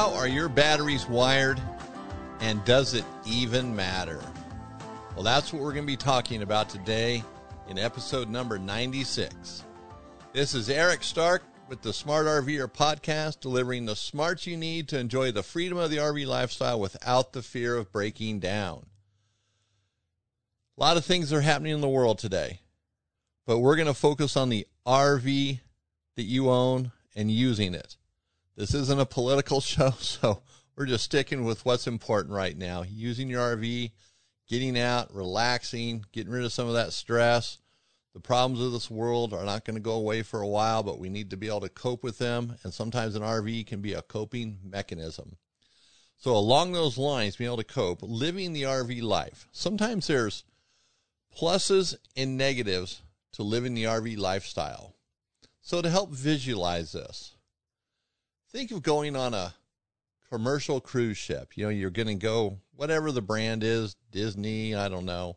How are your batteries wired and does it even matter? Well, that's what we're going to be talking about today in episode number 96. This is Eric Stark with the Smart RVer podcast, delivering the smarts you need to enjoy the freedom of the RV lifestyle without the fear of breaking down. A lot of things are happening in the world today, but we're going to focus on the RV that you own and using it. This isn't a political show, so we're just sticking with what's important right now. Using your RV, getting out, relaxing, getting rid of some of that stress. The problems of this world are not going to go away for a while, but we need to be able to cope with them. And sometimes an RV can be a coping mechanism. So, along those lines, being able to cope, living the RV life. Sometimes there's pluses and negatives to living the RV lifestyle. So, to help visualize this, think of going on a commercial cruise ship. You know, you're going to go, whatever the brand is, Disney, I don't know.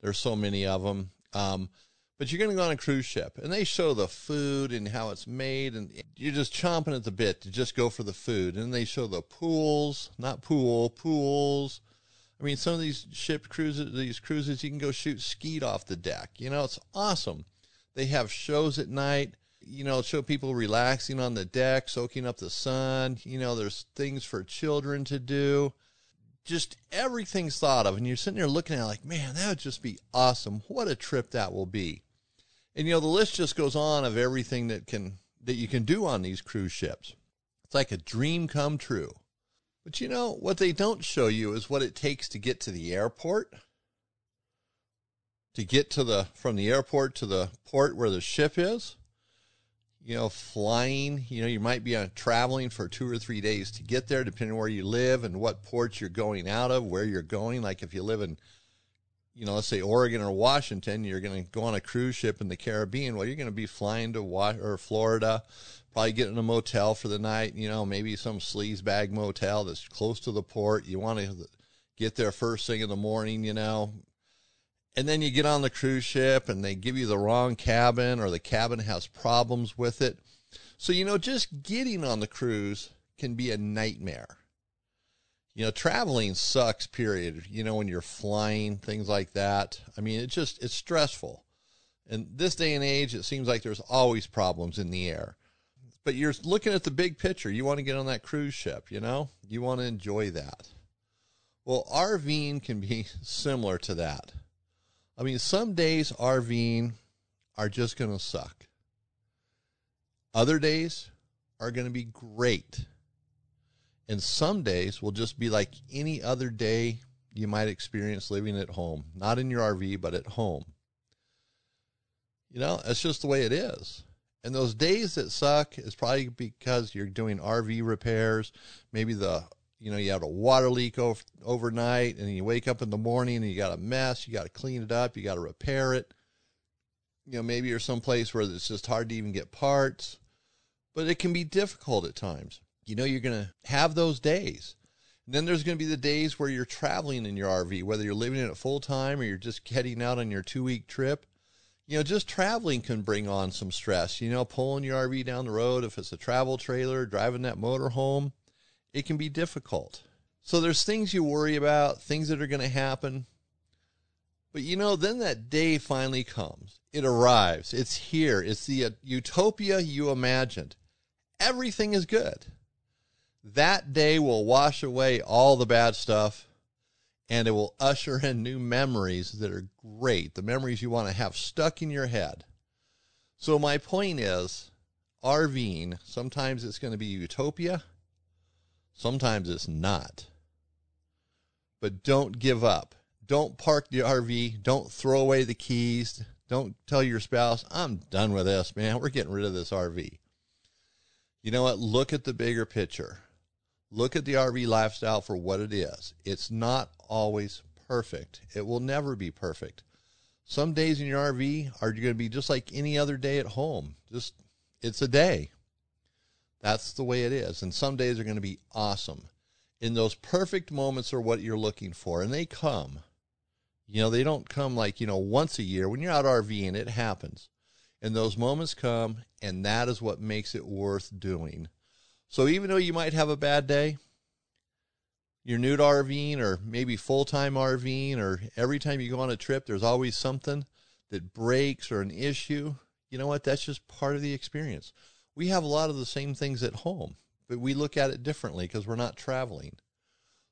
There's so many of them. Um, but you're going to go on a cruise ship and they show the food and how it's made and you're just chomping at the bit to just go for the food and they show the pools not pool pools i mean some of these ship cruises these cruises you can go shoot skeet off the deck you know it's awesome they have shows at night you know show people relaxing on the deck soaking up the sun you know there's things for children to do just everything's thought of and you're sitting there looking at it like man that would just be awesome what a trip that will be and you know, the list just goes on of everything that can that you can do on these cruise ships. It's like a dream come true. But you know, what they don't show you is what it takes to get to the airport. To get to the from the airport to the port where the ship is. You know, flying, you know, you might be on traveling for 2 or 3 days to get there depending where you live and what ports you're going out of, where you're going. Like if you live in you know, let's say Oregon or Washington, you're going to go on a cruise ship in the Caribbean. Well, you're going to be flying to wa- or Florida, probably get in a motel for the night. You know, maybe some sleaze bag motel that's close to the port. You want to get there first thing in the morning. You know, and then you get on the cruise ship and they give you the wrong cabin or the cabin has problems with it. So you know, just getting on the cruise can be a nightmare you know, traveling sucks, period. You know, when you're flying, things like that. I mean, it's just, it's stressful. And this day and age, it seems like there's always problems in the air. But you're looking at the big picture. You want to get on that cruise ship, you know? You want to enjoy that. Well, RVing can be similar to that. I mean, some days RVing are just going to suck. Other days are going to be great. And some days will just be like any other day you might experience living at home, not in your RV, but at home. You know, that's just the way it is. And those days that suck is probably because you're doing RV repairs. Maybe the, you know, you had a water leak over, overnight and you wake up in the morning and you got a mess. You got to clean it up. You got to repair it. You know, maybe you're someplace where it's just hard to even get parts, but it can be difficult at times you know you're going to have those days. And then there's going to be the days where you're traveling in your RV, whether you're living in it full time or you're just heading out on your two week trip. You know, just traveling can bring on some stress. You know, pulling your RV down the road, if it's a travel trailer, driving that motor home, it can be difficult. So there's things you worry about, things that are going to happen. But you know, then that day finally comes. It arrives. It's here. It's the uh, utopia you imagined. Everything is good that day will wash away all the bad stuff and it will usher in new memories that are great, the memories you want to have stuck in your head. So, my point is RVing, sometimes it's going to be utopia, sometimes it's not. But don't give up. Don't park the RV. Don't throw away the keys. Don't tell your spouse, I'm done with this, man. We're getting rid of this RV. You know what? Look at the bigger picture look at the RV lifestyle for what it is. It's not always perfect. It will never be perfect. Some days in your RV are going to be just like any other day at home. Just it's a day. That's the way it is. And some days are going to be awesome. And those perfect moments are what you're looking for, and they come. You know, they don't come like, you know, once a year. When you're out RVing, it happens. And those moments come, and that is what makes it worth doing. So even though you might have a bad day, you're new to RVing or maybe full time RVing, or every time you go on a trip, there's always something that breaks or an issue. You know what? That's just part of the experience. We have a lot of the same things at home, but we look at it differently because we're not traveling.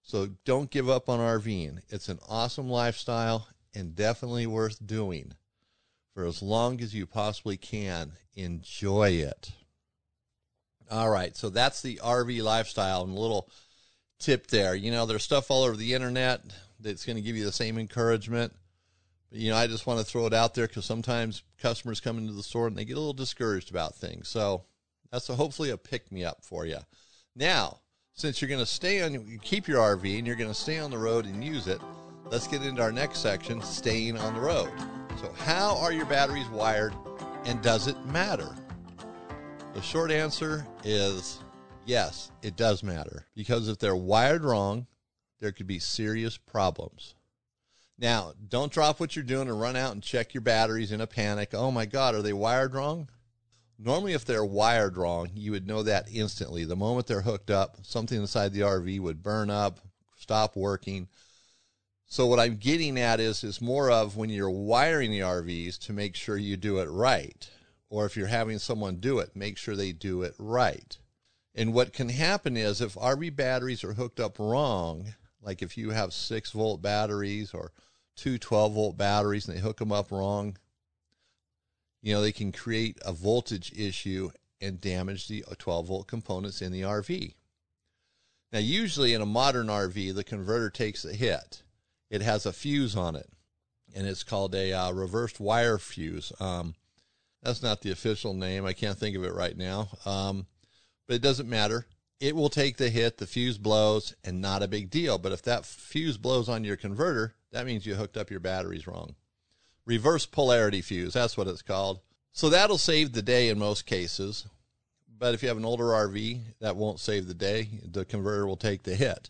So don't give up on RVing. It's an awesome lifestyle and definitely worth doing for as long as you possibly can. Enjoy it. All right, so that's the RV lifestyle and a little tip there. You know, there's stuff all over the internet that's going to give you the same encouragement. But, you know, I just want to throw it out there because sometimes customers come into the store and they get a little discouraged about things. So Uh, that's a, hopefully a pick me up for you. Now, since you're going to stay on, you keep your RV and you're going to stay on the road and use it, let's get into our next section staying on the road. So, how are your batteries wired and does it matter? The short answer is yes, it does matter because if they're wired wrong, there could be serious problems. Now, don't drop what you're doing and run out and check your batteries in a panic. Oh my God, are they wired wrong? Normally, if they're wired wrong, you would know that instantly. The moment they're hooked up, something inside the RV would burn up, stop working. So what I'm getting at is is more of when you're wiring the RVs to make sure you do it right. Or if you're having someone do it, make sure they do it right. And what can happen is if RV batteries are hooked up wrong, like if you have 6 volt batteries or two 12 volt batteries and they hook them up wrong, you know, they can create a voltage issue and damage the 12 volt components in the RV. Now, usually in a modern RV, the converter takes a hit it has a fuse on it, and it's called a uh, reversed wire fuse. Um, that's not the official name. I can't think of it right now, um, but it doesn't matter. It will take the hit, the fuse blows, and not a big deal. But if that fuse blows on your converter, that means you hooked up your batteries wrong. Reverse polarity fuse, that's what it's called. So that'll save the day in most cases. But if you have an older RV, that won't save the day. The converter will take the hit.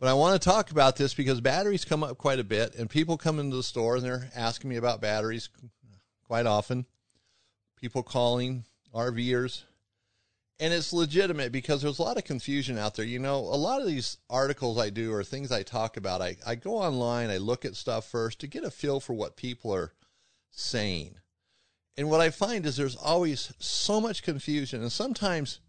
But I want to talk about this because batteries come up quite a bit, and people come into the store and they're asking me about batteries quite often. People calling RVers, and it's legitimate because there's a lot of confusion out there. You know, a lot of these articles I do or things I talk about, I, I go online, I look at stuff first to get a feel for what people are saying. And what I find is there's always so much confusion, and sometimes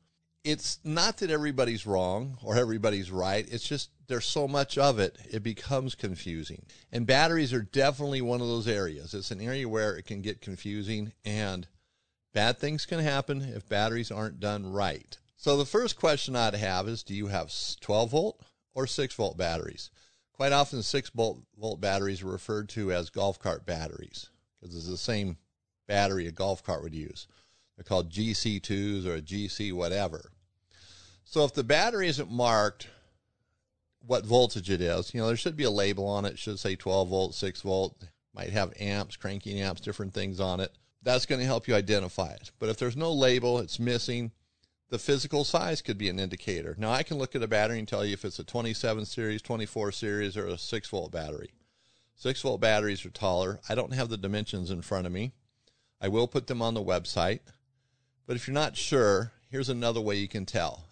it's not that everybody's wrong or everybody's right. It's just there's so much of it, it becomes confusing. And batteries are definitely one of those areas. It's an area where it can get confusing and bad things can happen if batteries aren't done right. So the first question I'd have is do you have 12 volt or 6 volt batteries? Quite often 6 volt, volt batteries are referred to as golf cart batteries because it's the same battery a golf cart would use. They're called GC2s or a GC whatever. So if the battery isn't marked what voltage it is, you know, there should be a label on it. it should say 12 volt, 6 volt, might have amps, cranking amps, different things on it. That's going to help you identify it. But if there's no label, it's missing, the physical size could be an indicator. Now I can look at a battery and tell you if it's a 27 series, 24 series, or a 6 volt battery. 6 volt batteries are taller. I don't have the dimensions in front of me. I will put them on the website. But if you're not sure, here's another way you can tell.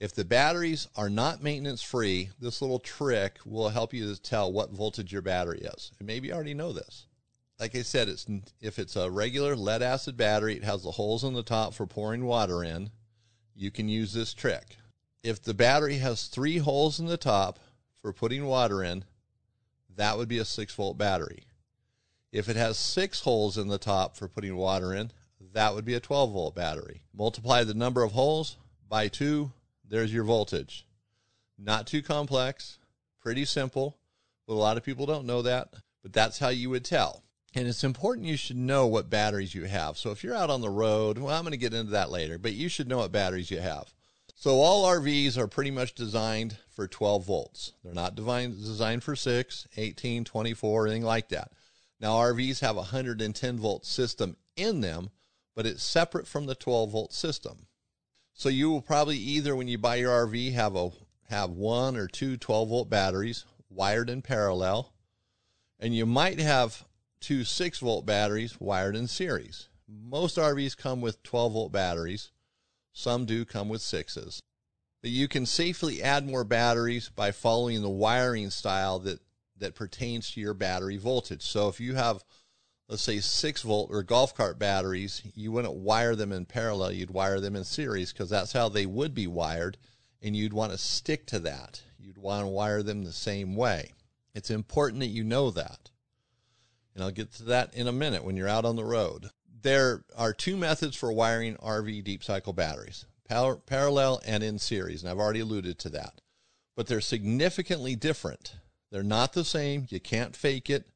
If the batteries are not maintenance free, this little trick will help you to tell what voltage your battery is. And maybe you already know this. Like I said, it's if it's a regular lead acid battery, it has the holes on the top for pouring water in. You can use this trick. If the battery has three holes in the top for putting water in, that would be a 6 volt battery. If it has six holes in the top for putting water in, that would be a 12 volt battery. Multiply the number of holes by two, there's your voltage. Not too complex, pretty simple, but a lot of people don't know that, but that's how you would tell. And it's important you should know what batteries you have. So if you're out on the road, well, I'm going to get into that later, but you should know what batteries you have. So all RVs are pretty much designed for 12 volts. They're not designed for 6, 18, 24, anything like that. Now RVs have a 110 volt system in them, but it's separate from the 12 volt system. So you will probably either when you buy your RV have a have one or two 12 volt batteries wired in parallel and you might have two 6 volt batteries wired in series. Most RVs come with 12 volt batteries. Some do come with 6s. But you can safely add more batteries by following the wiring style that, that pertains to your battery voltage. So if you have, let's say, 6 volt or golf cart batteries, you wouldn't wire them in parallel, you'd wire them in series because that's how they would be wired, and you'd want to stick to that. You'd want to wire them the same way. It's important that you know that. And I'll get to that in a minute when you're out on the road. There are two methods for wiring RV deep cycle batteries par- parallel and in series. And I've already alluded to that. But they're significantly different. They're not the same. You can't fake it.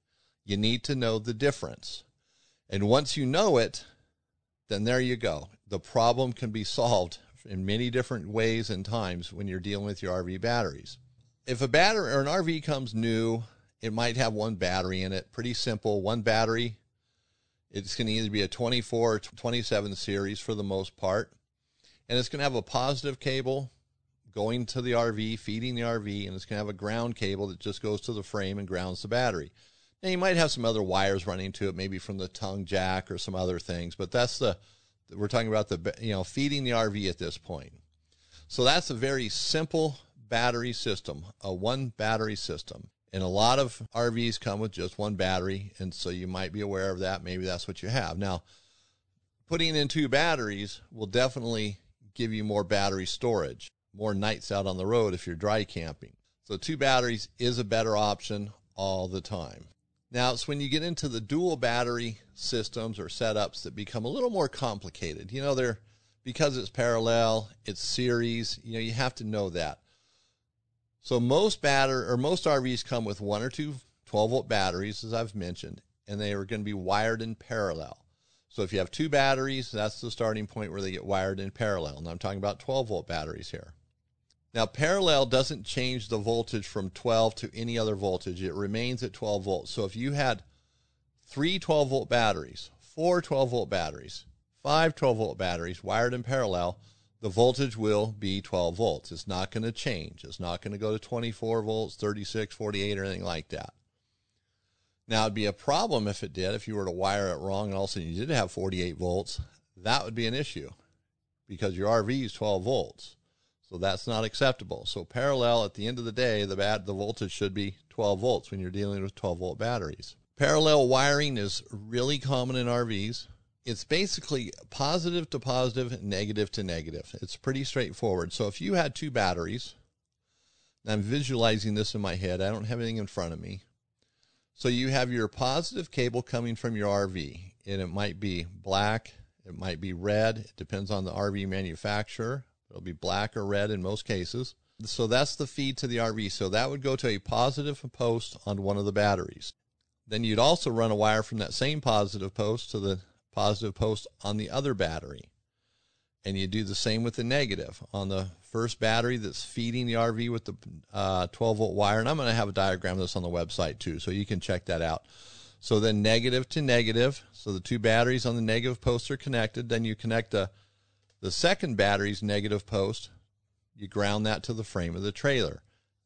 You need to know the difference. And once you know it, then there you go. The problem can be solved in many different ways and times when you're dealing with your RV batteries. If a battery or an RV comes new, it might have one battery in it. Pretty simple. One battery. It's going to either be a 24 or 27 series for the most part and it's going to have a positive cable going to the RV, feeding the RV, and it's going to have a ground cable that just goes to the frame and grounds the battery. Now you might have some other wires running to it, maybe from the tongue jack or some other things, but that's the we're talking about the you know feeding the RV at this point. So that's a very simple battery system, a one battery system. And a lot of RVs come with just one battery, and so you might be aware of that. Maybe that's what you have. Now, putting in two batteries will definitely give you more battery storage, more nights out on the road if you're dry camping. So two batteries is a better option all the time. Now it's when you get into the dual battery systems or setups that become a little more complicated. You know, they're because it's parallel, it's series, you know, you have to know that. So most batter or most RVs come with one or two 12 volt batteries, as I've mentioned, and they are going to be wired in parallel. So if you have two batteries, that's the starting point where they get wired in parallel. And I'm talking about 12 volt batteries here. Now, parallel doesn't change the voltage from 12 to any other voltage. It remains at 12 volts. So if you had three 12 volt batteries, four 12 volt batteries, five 12 volt batteries wired in parallel, the voltage will be 12 volts. It's not going to change. It's not going to go to 24 volts, 36, 48, or anything like that. Now, it'd be a problem if it did, if you were to wire it wrong and all of a sudden you did have 48 volts. That would be an issue because your RV is 12 volts. So that's not acceptable. So parallel, at the end of the day, the bat, the voltage should be 12 volts when you're dealing with 12 volt batteries. Parallel wiring is really common in RVs. It's basically positive to positive, negative to negative. It's pretty straightforward. So if you had two batteries, I'm visualizing this in my head. I don't have anything in front of me. So you have your positive cable coming from your RV, and it might be black, it might be red. It depends on the RV manufacturer. It'll be black or red in most cases. So that's the feed to the RV. So that would go to a positive post on one of the batteries. Then you'd also run a wire from that same positive post to the positive post on the other battery. And you do the same with the negative on the first battery that's feeding the RV with the uh, 12 volt wire. And I'm going to have a diagram of this on the website too, so you can check that out. So then negative to negative. So the two batteries on the negative post are connected. Then you connect the, the second battery's negative post. You ground that to the frame of the trailer.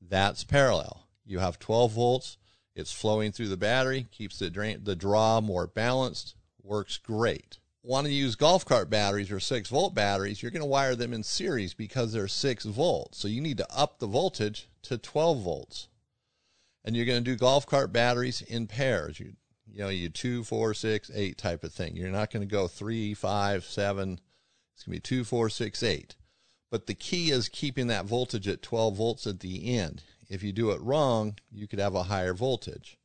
That's parallel. You have 12 volts. It's flowing through the battery, keeps the drain, the draw more balanced, works great want to use golf cart batteries or 6 volt batteries, you're going to wire them in series because they're 6 volts. So you need to up the voltage to 12 volts. And you're going to do golf cart batteries in pairs. You, you know, you two, four, six, eight type of thing. You're not going to go three, five, seven. It's going to be two, four, six, eight. But the key is keeping that voltage at 12 volts at the end. If you do it wrong, you could have a higher voltage.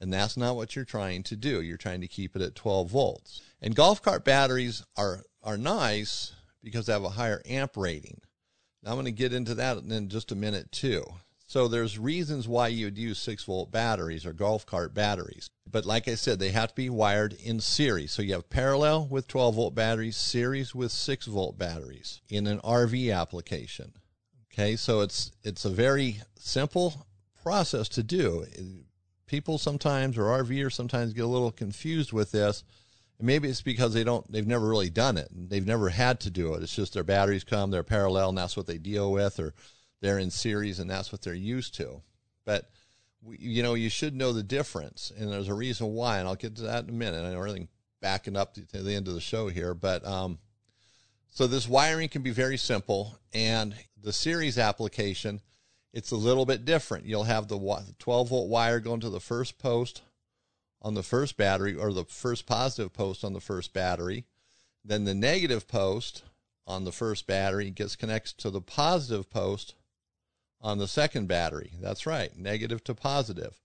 And that's not what you're trying to do. You're trying to keep it at 12 volts. And golf cart batteries are, are nice because they have a higher amp rating. Now I'm going to get into that in just a minute too. So there's reasons why you would use 6 volt batteries or golf cart batteries. But like I said, they have to be wired in series. So you have parallel with 12 volt batteries, series with 6 volt batteries in an RV application. Okay, so it's it's a very simple process to do people sometimes or RVers sometimes get a little confused with this. And maybe it's because they don't they've never really done it. They've never had to do it. It's just their batteries come, they're parallel and that's what they deal with or they're in series and that's what they're used to. But you know, you should know the difference and there's a reason why and I'll get to that in a minute. I know everything backing up to the end of the show here, but um So this wiring can be very simple, and the series application, it's a little bit different. You'll have the 12 volt wire going to the first post on the first battery, or the first positive post on the first battery. Then the negative post on the first battery gets connected to the positive post on the second battery. That's right, negative to positive.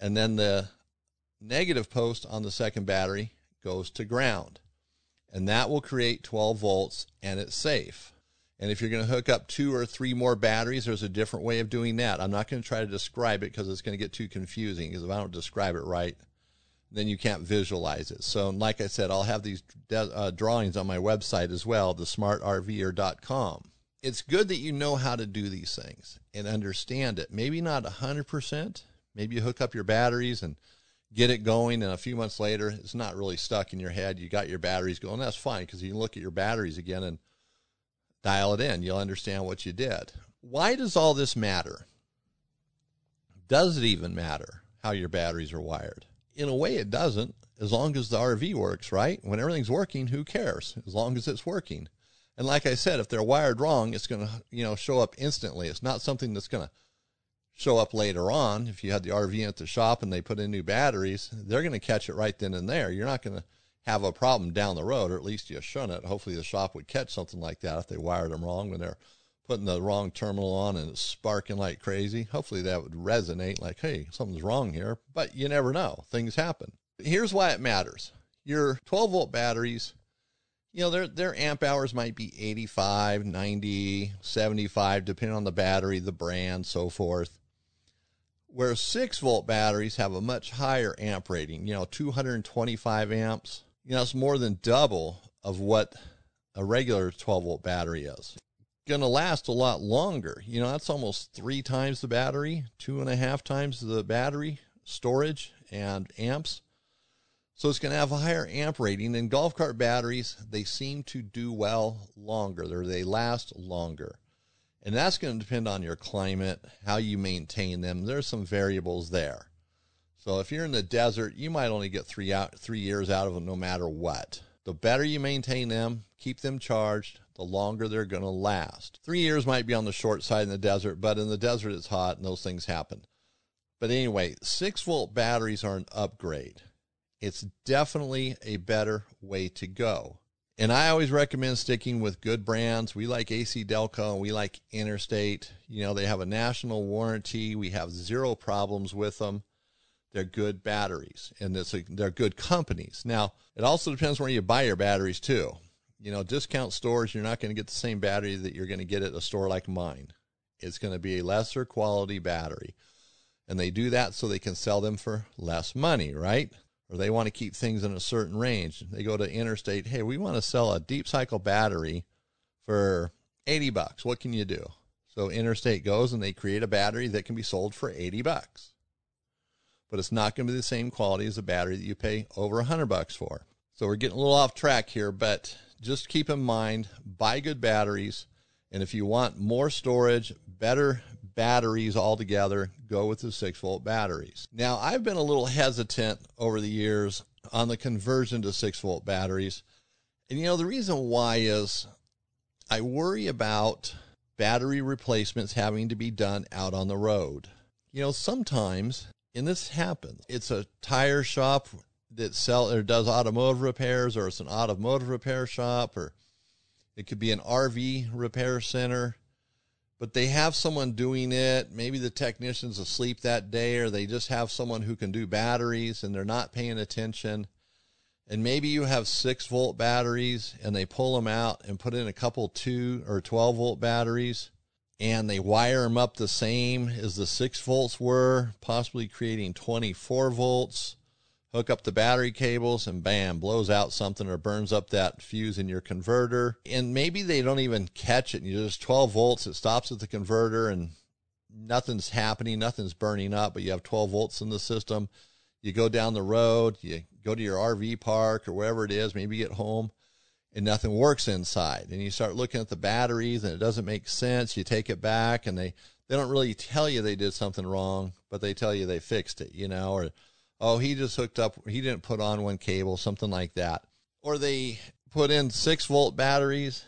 And then the negative post on the second battery goes to ground. And that will create 12 volts and it's safe. And if you're going to hook up two or three more batteries, there's a different way of doing that. I'm not going to try to describe it because it's going to get too confusing because if I don't describe it right, then you can't visualize it. So, like I said, I'll have these de- uh, drawings on my website as well, thesmartrver.com. It's good that you know how to do these things and understand it. Maybe not 100%. Maybe you hook up your batteries and get it going, and a few months later, it's not really stuck in your head. You got your batteries going. That's fine because you can look at your batteries again and dial it in. You'll understand what you did. Why does all this matter? Does it even matter how your batteries are wired? in a way, it doesn't, as long as the RV works, right? When everything's working, who cares? As long as it's working. And like I said, if they're wired wrong, it's going to, you know, show up instantly. It's not something that's going to show up later on. If you had the RV at the shop and they put in new batteries, they're going to catch it right then and there. You're not going to have a problem down the road, or at least you shouldn't. Hopefully, the shop would catch something like that if they wired them wrong when they're putting the wrong terminal on and it's sparking like crazy. Hopefully that would resonate like, hey, something's wrong here. But you never know. Things happen. Here's why it matters. Your 12 volt batteries, you know, their their amp hours might be 85, 90, 75, depending on the battery, the brand, so forth. Where 6 volt batteries have a much higher amp rating, you know, 225 amps. You know, it's more than double of what a regular 12 volt battery is going to last a lot longer. You know, that's almost three times the battery, two and a half times the battery storage and amps. So it's going to have a higher amp rating. And golf cart batteries, they seem to do well longer, or they last longer. And that's going to depend on your climate, how you maintain them. There's some variables there. So if you're in the desert, you might only get three out three years out of them no matter what. The better you maintain them, keep them charged, the longer they're going to last. Three years might be on the short side in the desert, but in the desert it's hot and those things happen. But anyway, six volt batteries are an upgrade. It's definitely a better way to go. And I always recommend sticking with good brands. We like AC Delco and we like Interstate. You know, they have a national warranty. We have zero problems with them. They're good batteries and a, they're good companies. Now, it also depends where you buy your batteries too you know, discount stores, you're not going to get the same battery that you're going to get at a store like mine. It's going to be a lesser quality battery. And they do that so they can sell them for less money, right? Or they want to keep things in a certain range. They go to Interstate, hey, we want to sell a deep cycle battery for 80 bucks. What can you do? So Interstate goes and they create a battery that can be sold for 80 bucks. But it's not going to be the same quality as a battery that you pay over a 100 bucks for. So we're getting a little off track here, but just keep in mind buy good batteries. And if you want more storage, better batteries altogether, go with the 6 volt batteries. Now, I've been a little hesitant over the years on the conversion to 6 volt batteries. And you know, the reason why is I worry about battery replacements having to be done out on the road. You know, sometimes, and this happens, it's a tire shop that sell or does automotive repairs, or it's an automotive repair shop, or it could be an RV repair center. But they have someone doing it. Maybe the technician's asleep that day, or they just have someone who can do batteries and they're not paying attention. And maybe you have six volt batteries and they pull them out and put in a couple two or 12 volt batteries and they wire them up the same as the six volts were, possibly creating 24 volts. Hook up the battery cables and bam blows out something or burns up that fuse in your converter. And maybe they don't even catch it. You just 12 volts it stops at the converter and nothing's happening nothing's burning up but you have 12 volts in the system. You go down the road you go to your rv park or wherever it is maybe get home and nothing works inside and you start looking at the batteries and it doesn't make sense you take it back and they they don't really tell you they did something wrong but they tell you they fixed it you know or oh, he just hooked up, he didn't put on one cable, something like that. Or they put in six volt batteries.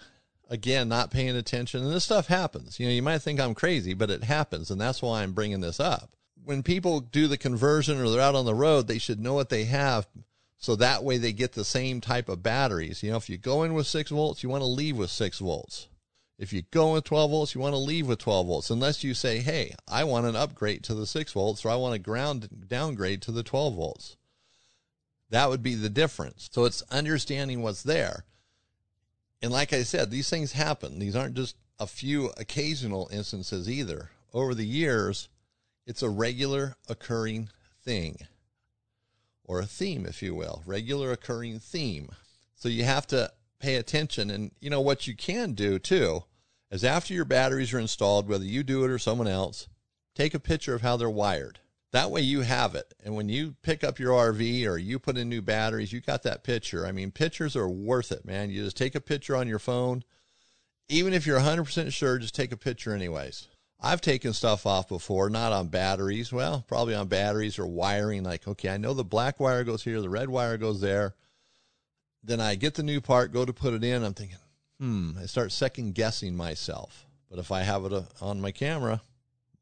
Again, not paying attention. And this stuff happens. You know, you might think I'm crazy, but it happens. And that's why I'm bringing this up. When people do the conversion or they're out on the road, they should know what they have. So that way they get the same type of batteries. You know, if you go in with six volts, you want to leave with six volts. If you go with 12 volts, you want to leave with 12 volts, unless you say, hey, I want an upgrade to the 6 volts or I want a ground downgrade to the 12 volts. That would be the difference. So it's understanding what's there. And like I said, these things happen. These aren't just a few occasional instances either. Over the years, it's a regular occurring thing or a theme, if you will, regular occurring theme. So you have to pay attention. And you know what you can do too is after your batteries are installed, whether you do it or someone else, take a picture of how they're wired. That way you have it. And when you pick up your RV or you put in new batteries, you got that picture. I mean, pictures are worth it, man. You just take a picture on your phone. Even if you're 100% sure, just take a picture anyways. I've taken stuff off before, not on batteries. Well, probably on batteries or wiring. Like, okay, I know the black wire goes here, the red wire goes there. Then I get the new part, go to put it in. I'm thinking, hmm, I start second guessing myself. But if I have it uh, on my camera,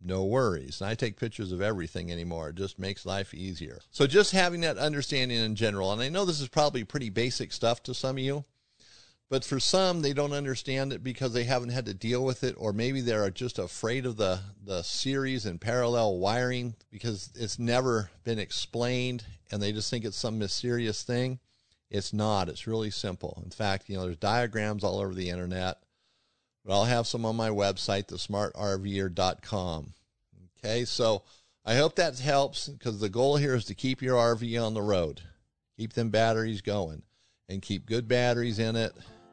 no worries. And I take pictures of everything anymore. It just makes life easier. So just having that understanding in general, and I know this is probably pretty basic stuff to some of you, but for some they don't understand it because they haven't had to deal with it, or maybe they're just afraid of the the series and parallel wiring because it's never been explained, and they just think it's some mysterious thing. It's not. It's really simple. In fact, you know, there's diagrams all over the internet, but I'll have some on my website, thesmartrver.com. Okay, so I hope that helps because the goal here is to keep your RV on the road, keep them batteries going, and keep good batteries in it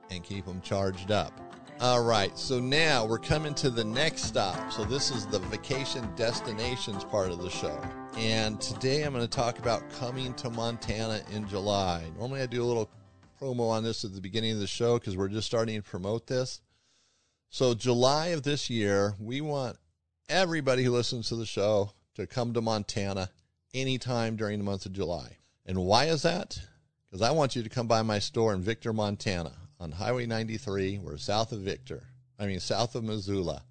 and keep them charged up. All right, so now we're coming to the next stop. So, this is the vacation destinations part of the show. And today I'm going to talk about coming to Montana in July. Normally, I do a little promo on this at the beginning of the show because we're just starting to promote this. So, July of this year, we want everybody who listens to the show to come to Montana anytime during the month of July. And why is that? Because I want you to come by my store in Victor, Montana on Highway 93. We're south of Victor, I mean, south of Missoula.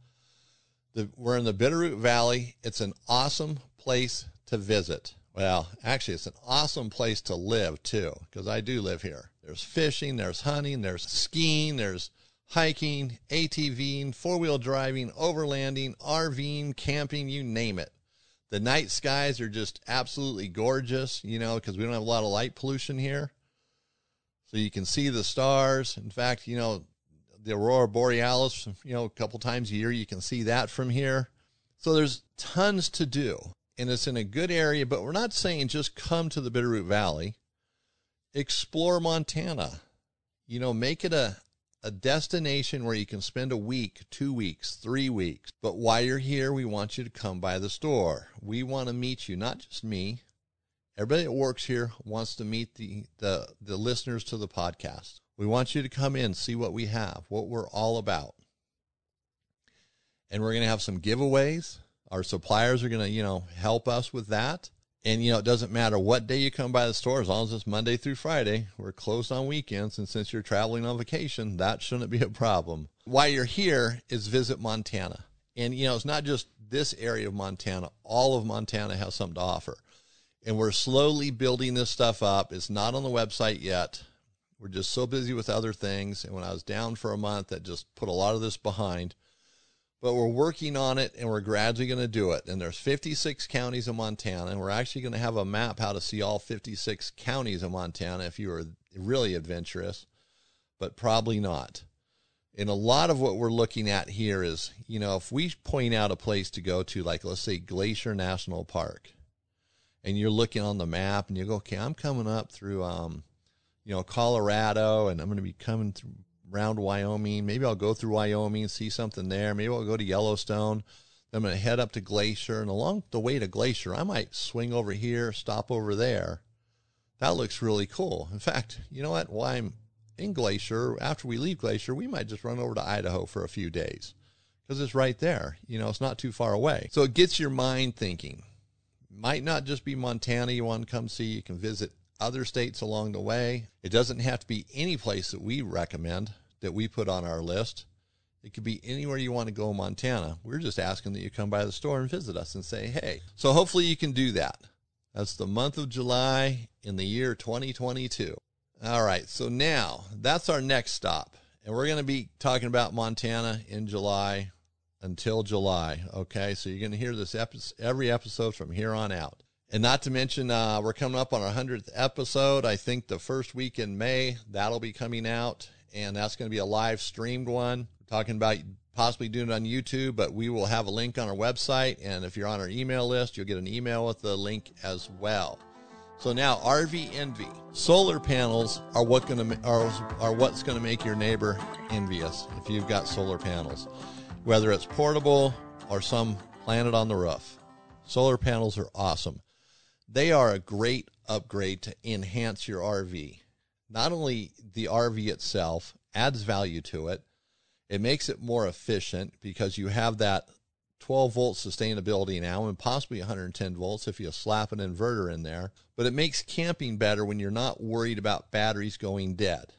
The, we're in the Bitterroot Valley. It's an awesome place to visit. Well, actually, it's an awesome place to live too, because I do live here. There's fishing, there's hunting, there's skiing, there's hiking, ATVing, four wheel driving, overlanding, RVing, camping, you name it. The night skies are just absolutely gorgeous, you know, because we don't have a lot of light pollution here. So you can see the stars. In fact, you know, the aurora borealis, you know, a couple times a year, you can see that from here. So there's tons to do and it's in a good area, but we're not saying just come to the Bitterroot Valley. Explore Montana. You know, make it a, a destination where you can spend a week, two weeks, three weeks. But while you're here, we want you to come by the store. We want to meet you, not just me. Everybody that works here wants to meet the, the, the listeners to the podcast. We want you to come in, see what we have, what we're all about. And we're going to have some giveaways. Our suppliers are going to, you know, help us with that. And, you know, it doesn't matter what day you come by the store, as long as it's Monday through Friday. We're closed on weekends. And since you're traveling on vacation, that shouldn't be a problem. Why you're here is visit Montana. And, you know, it's not just this area of Montana, all of Montana has something to offer. And we're slowly building this stuff up. It's not on the website yet. We're just so busy with other things. And when I was down for a month, that just put a lot of this behind but we're working on it and we're gradually going to do it. And there's 56 counties in Montana, and we're actually going to have a map how to see all 56 counties in Montana if you are really adventurous, but probably not. And a lot of what we're looking at here is, you know, if we point out a place to go to, like let's say Glacier National Park, and you're looking on the map and you go, okay, I'm coming up through, um, you know, Colorado, and I'm going to be coming through around Wyoming. Maybe I'll go through Wyoming, and see something there. Maybe I'll go to Yellowstone. I'm going to head up to Glacier. And along the way to Glacier, I might swing over here, stop over there. That looks really cool. In fact, you know what? While I'm in Glacier, after we leave Glacier, we might just run over to Idaho for a few days because it's right there. You know, it's not too far away. So it gets your mind thinking. Might not just be Montana you want to come see. You can visit other states along the way. It doesn't have to be any place that we recommend that we put on our list. It could be anywhere you want to go in Montana. We're just asking that you come by the store and visit us and say, hey. So hopefully you can do that. That's the month of July in the year 2022. All right, so now that's our next stop. And we're going to be talking about Montana in July until July. Okay, so you're going to hear this epi- every episode from here on out. And not to mention, uh, we're coming up on our 100th episode. I think the first week in May, that'll be coming out. And that's going to be a live streamed one. We're talking about possibly doing it on YouTube, but we will have a link on our website. And if you're on our email list, you'll get an email with the link as well. So now RV envy. Solar panels are what to are, are what's going to make your neighbor envious if you've got solar panels. Whether it's portable or some planted on the roof. Solar panels are awesome. They are a great upgrade to enhance your RV. Not only the RV itself adds value to it, it makes it more efficient because you have that 12 volt sustainability now and possibly 110 volts if you slap an inverter in there. But it makes camping better when you're not worried about batteries going dead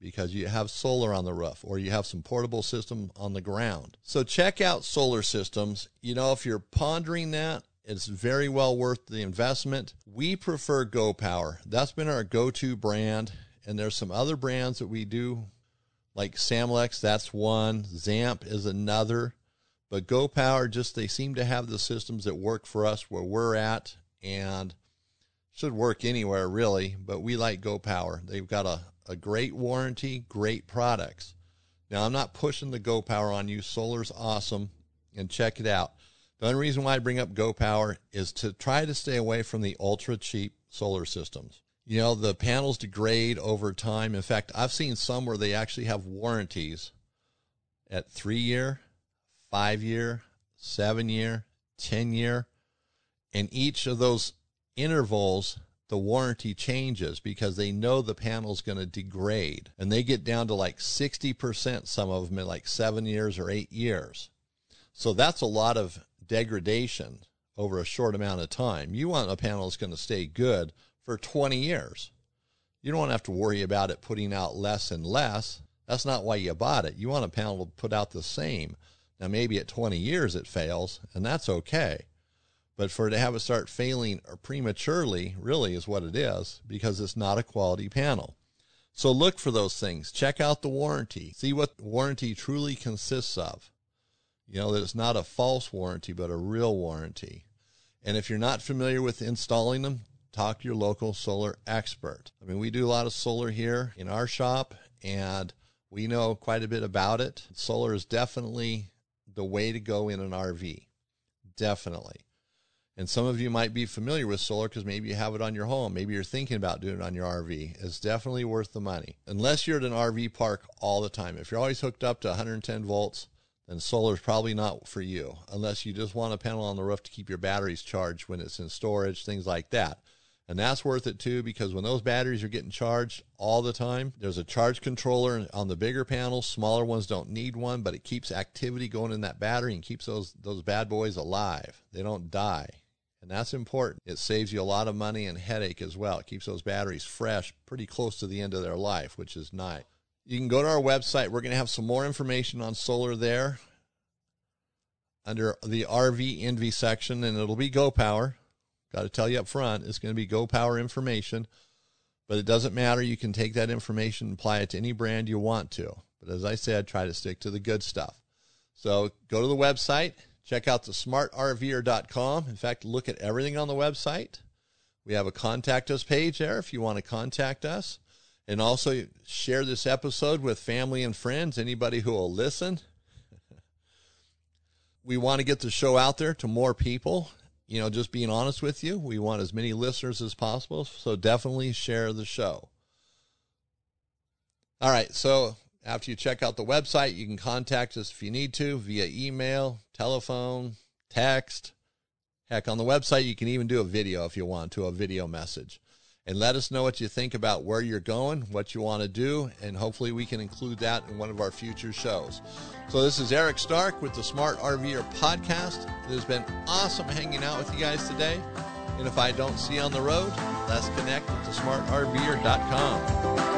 because you have solar on the roof or you have some portable system on the ground. So check out solar systems. You know, if you're pondering that, it's very well worth the investment. We prefer Go Power. That's been our go-to brand. And there's some other brands that we do, like Samlex, that's one. Zamp is another. But Go Power, just they seem to have the systems that work for us where we're at and should work anywhere really. But we like Go Power. They've got a, a great warranty, great products. Now, I'm not pushing the Go Power on you. Solar's awesome and check it out. The only reason why I bring up Go Power is to try to stay away from the ultra cheap solar systems. You know, the panels degrade over time. In fact, I've seen some where they actually have warranties at three year, five year, seven year, 10 year. And each of those intervals, the warranty changes because they know the panel's going to degrade. And they get down to like 60%, some of them in like seven years or eight years. So that's a lot of degradation over a short amount of time. You want a panel that's going to stay good for 20 years. You don't have to worry about it putting out less and less. That's not why you bought it. You want a panel to put out the same. Now, maybe at 20 years it fails, and that's okay. But for it to have it start failing prematurely, really is what it is, because it's not a quality panel. So look for those things. Check out the warranty. See what warranty truly consists of. You know, that it's not a false warranty, but a real warranty. And if you're not familiar with installing them, talk to your local solar expert. I mean, we do a lot of solar here in our shop, and we know quite a bit about it. Solar is definitely the way to go in an RV. Definitely. And some of you might be familiar with solar because maybe you have it on your home. Maybe you're thinking about doing it on your RV. It's definitely worth the money. Unless you're at an RV park all the time. If you're always hooked up to 110 volts, then solar is probably not for you unless you just want a panel on the roof to keep your batteries charged when it's in storage, things like that. And that's worth it too because when those batteries are getting charged all the time, there's a charge controller on the bigger panels. Smaller ones don't need one, but it keeps activity going in that battery and keeps those those bad boys alive. They don't die. And that's important. It saves you a lot of money and headache as well. It keeps those batteries fresh pretty close to the end of their life, which is nice. You can go to our website. We're going to have some more information on solar there under the RV Envy section, and it'll be Go Power. Got to tell you up front, it's going to be Go Power information, but it doesn't matter. You can take that information and apply it to any brand you want to. But as I said, try to stick to the good stuff. So go to the website, check out the smartrver.com. In fact, look at everything on the website. We have a contact us page there if you want to contact us. And also share this episode with family and friends, anybody who will listen. we want to get the show out there to more people. You know, just being honest with you, we want as many listeners as possible. So definitely share the show. All right. So after you check out the website, you can contact us if you need to via email, telephone, text. Heck, on the website, you can even do a video if you want to, a video message and let us know what you think about where you're going, what you want to do, and hopefully we can include that in one of our future shows. So this is Eric Stark with the Smart RVer podcast. It has been awesome hanging out with you guys today. And if I don't see you on the road, let's connect at thesmartrver.com.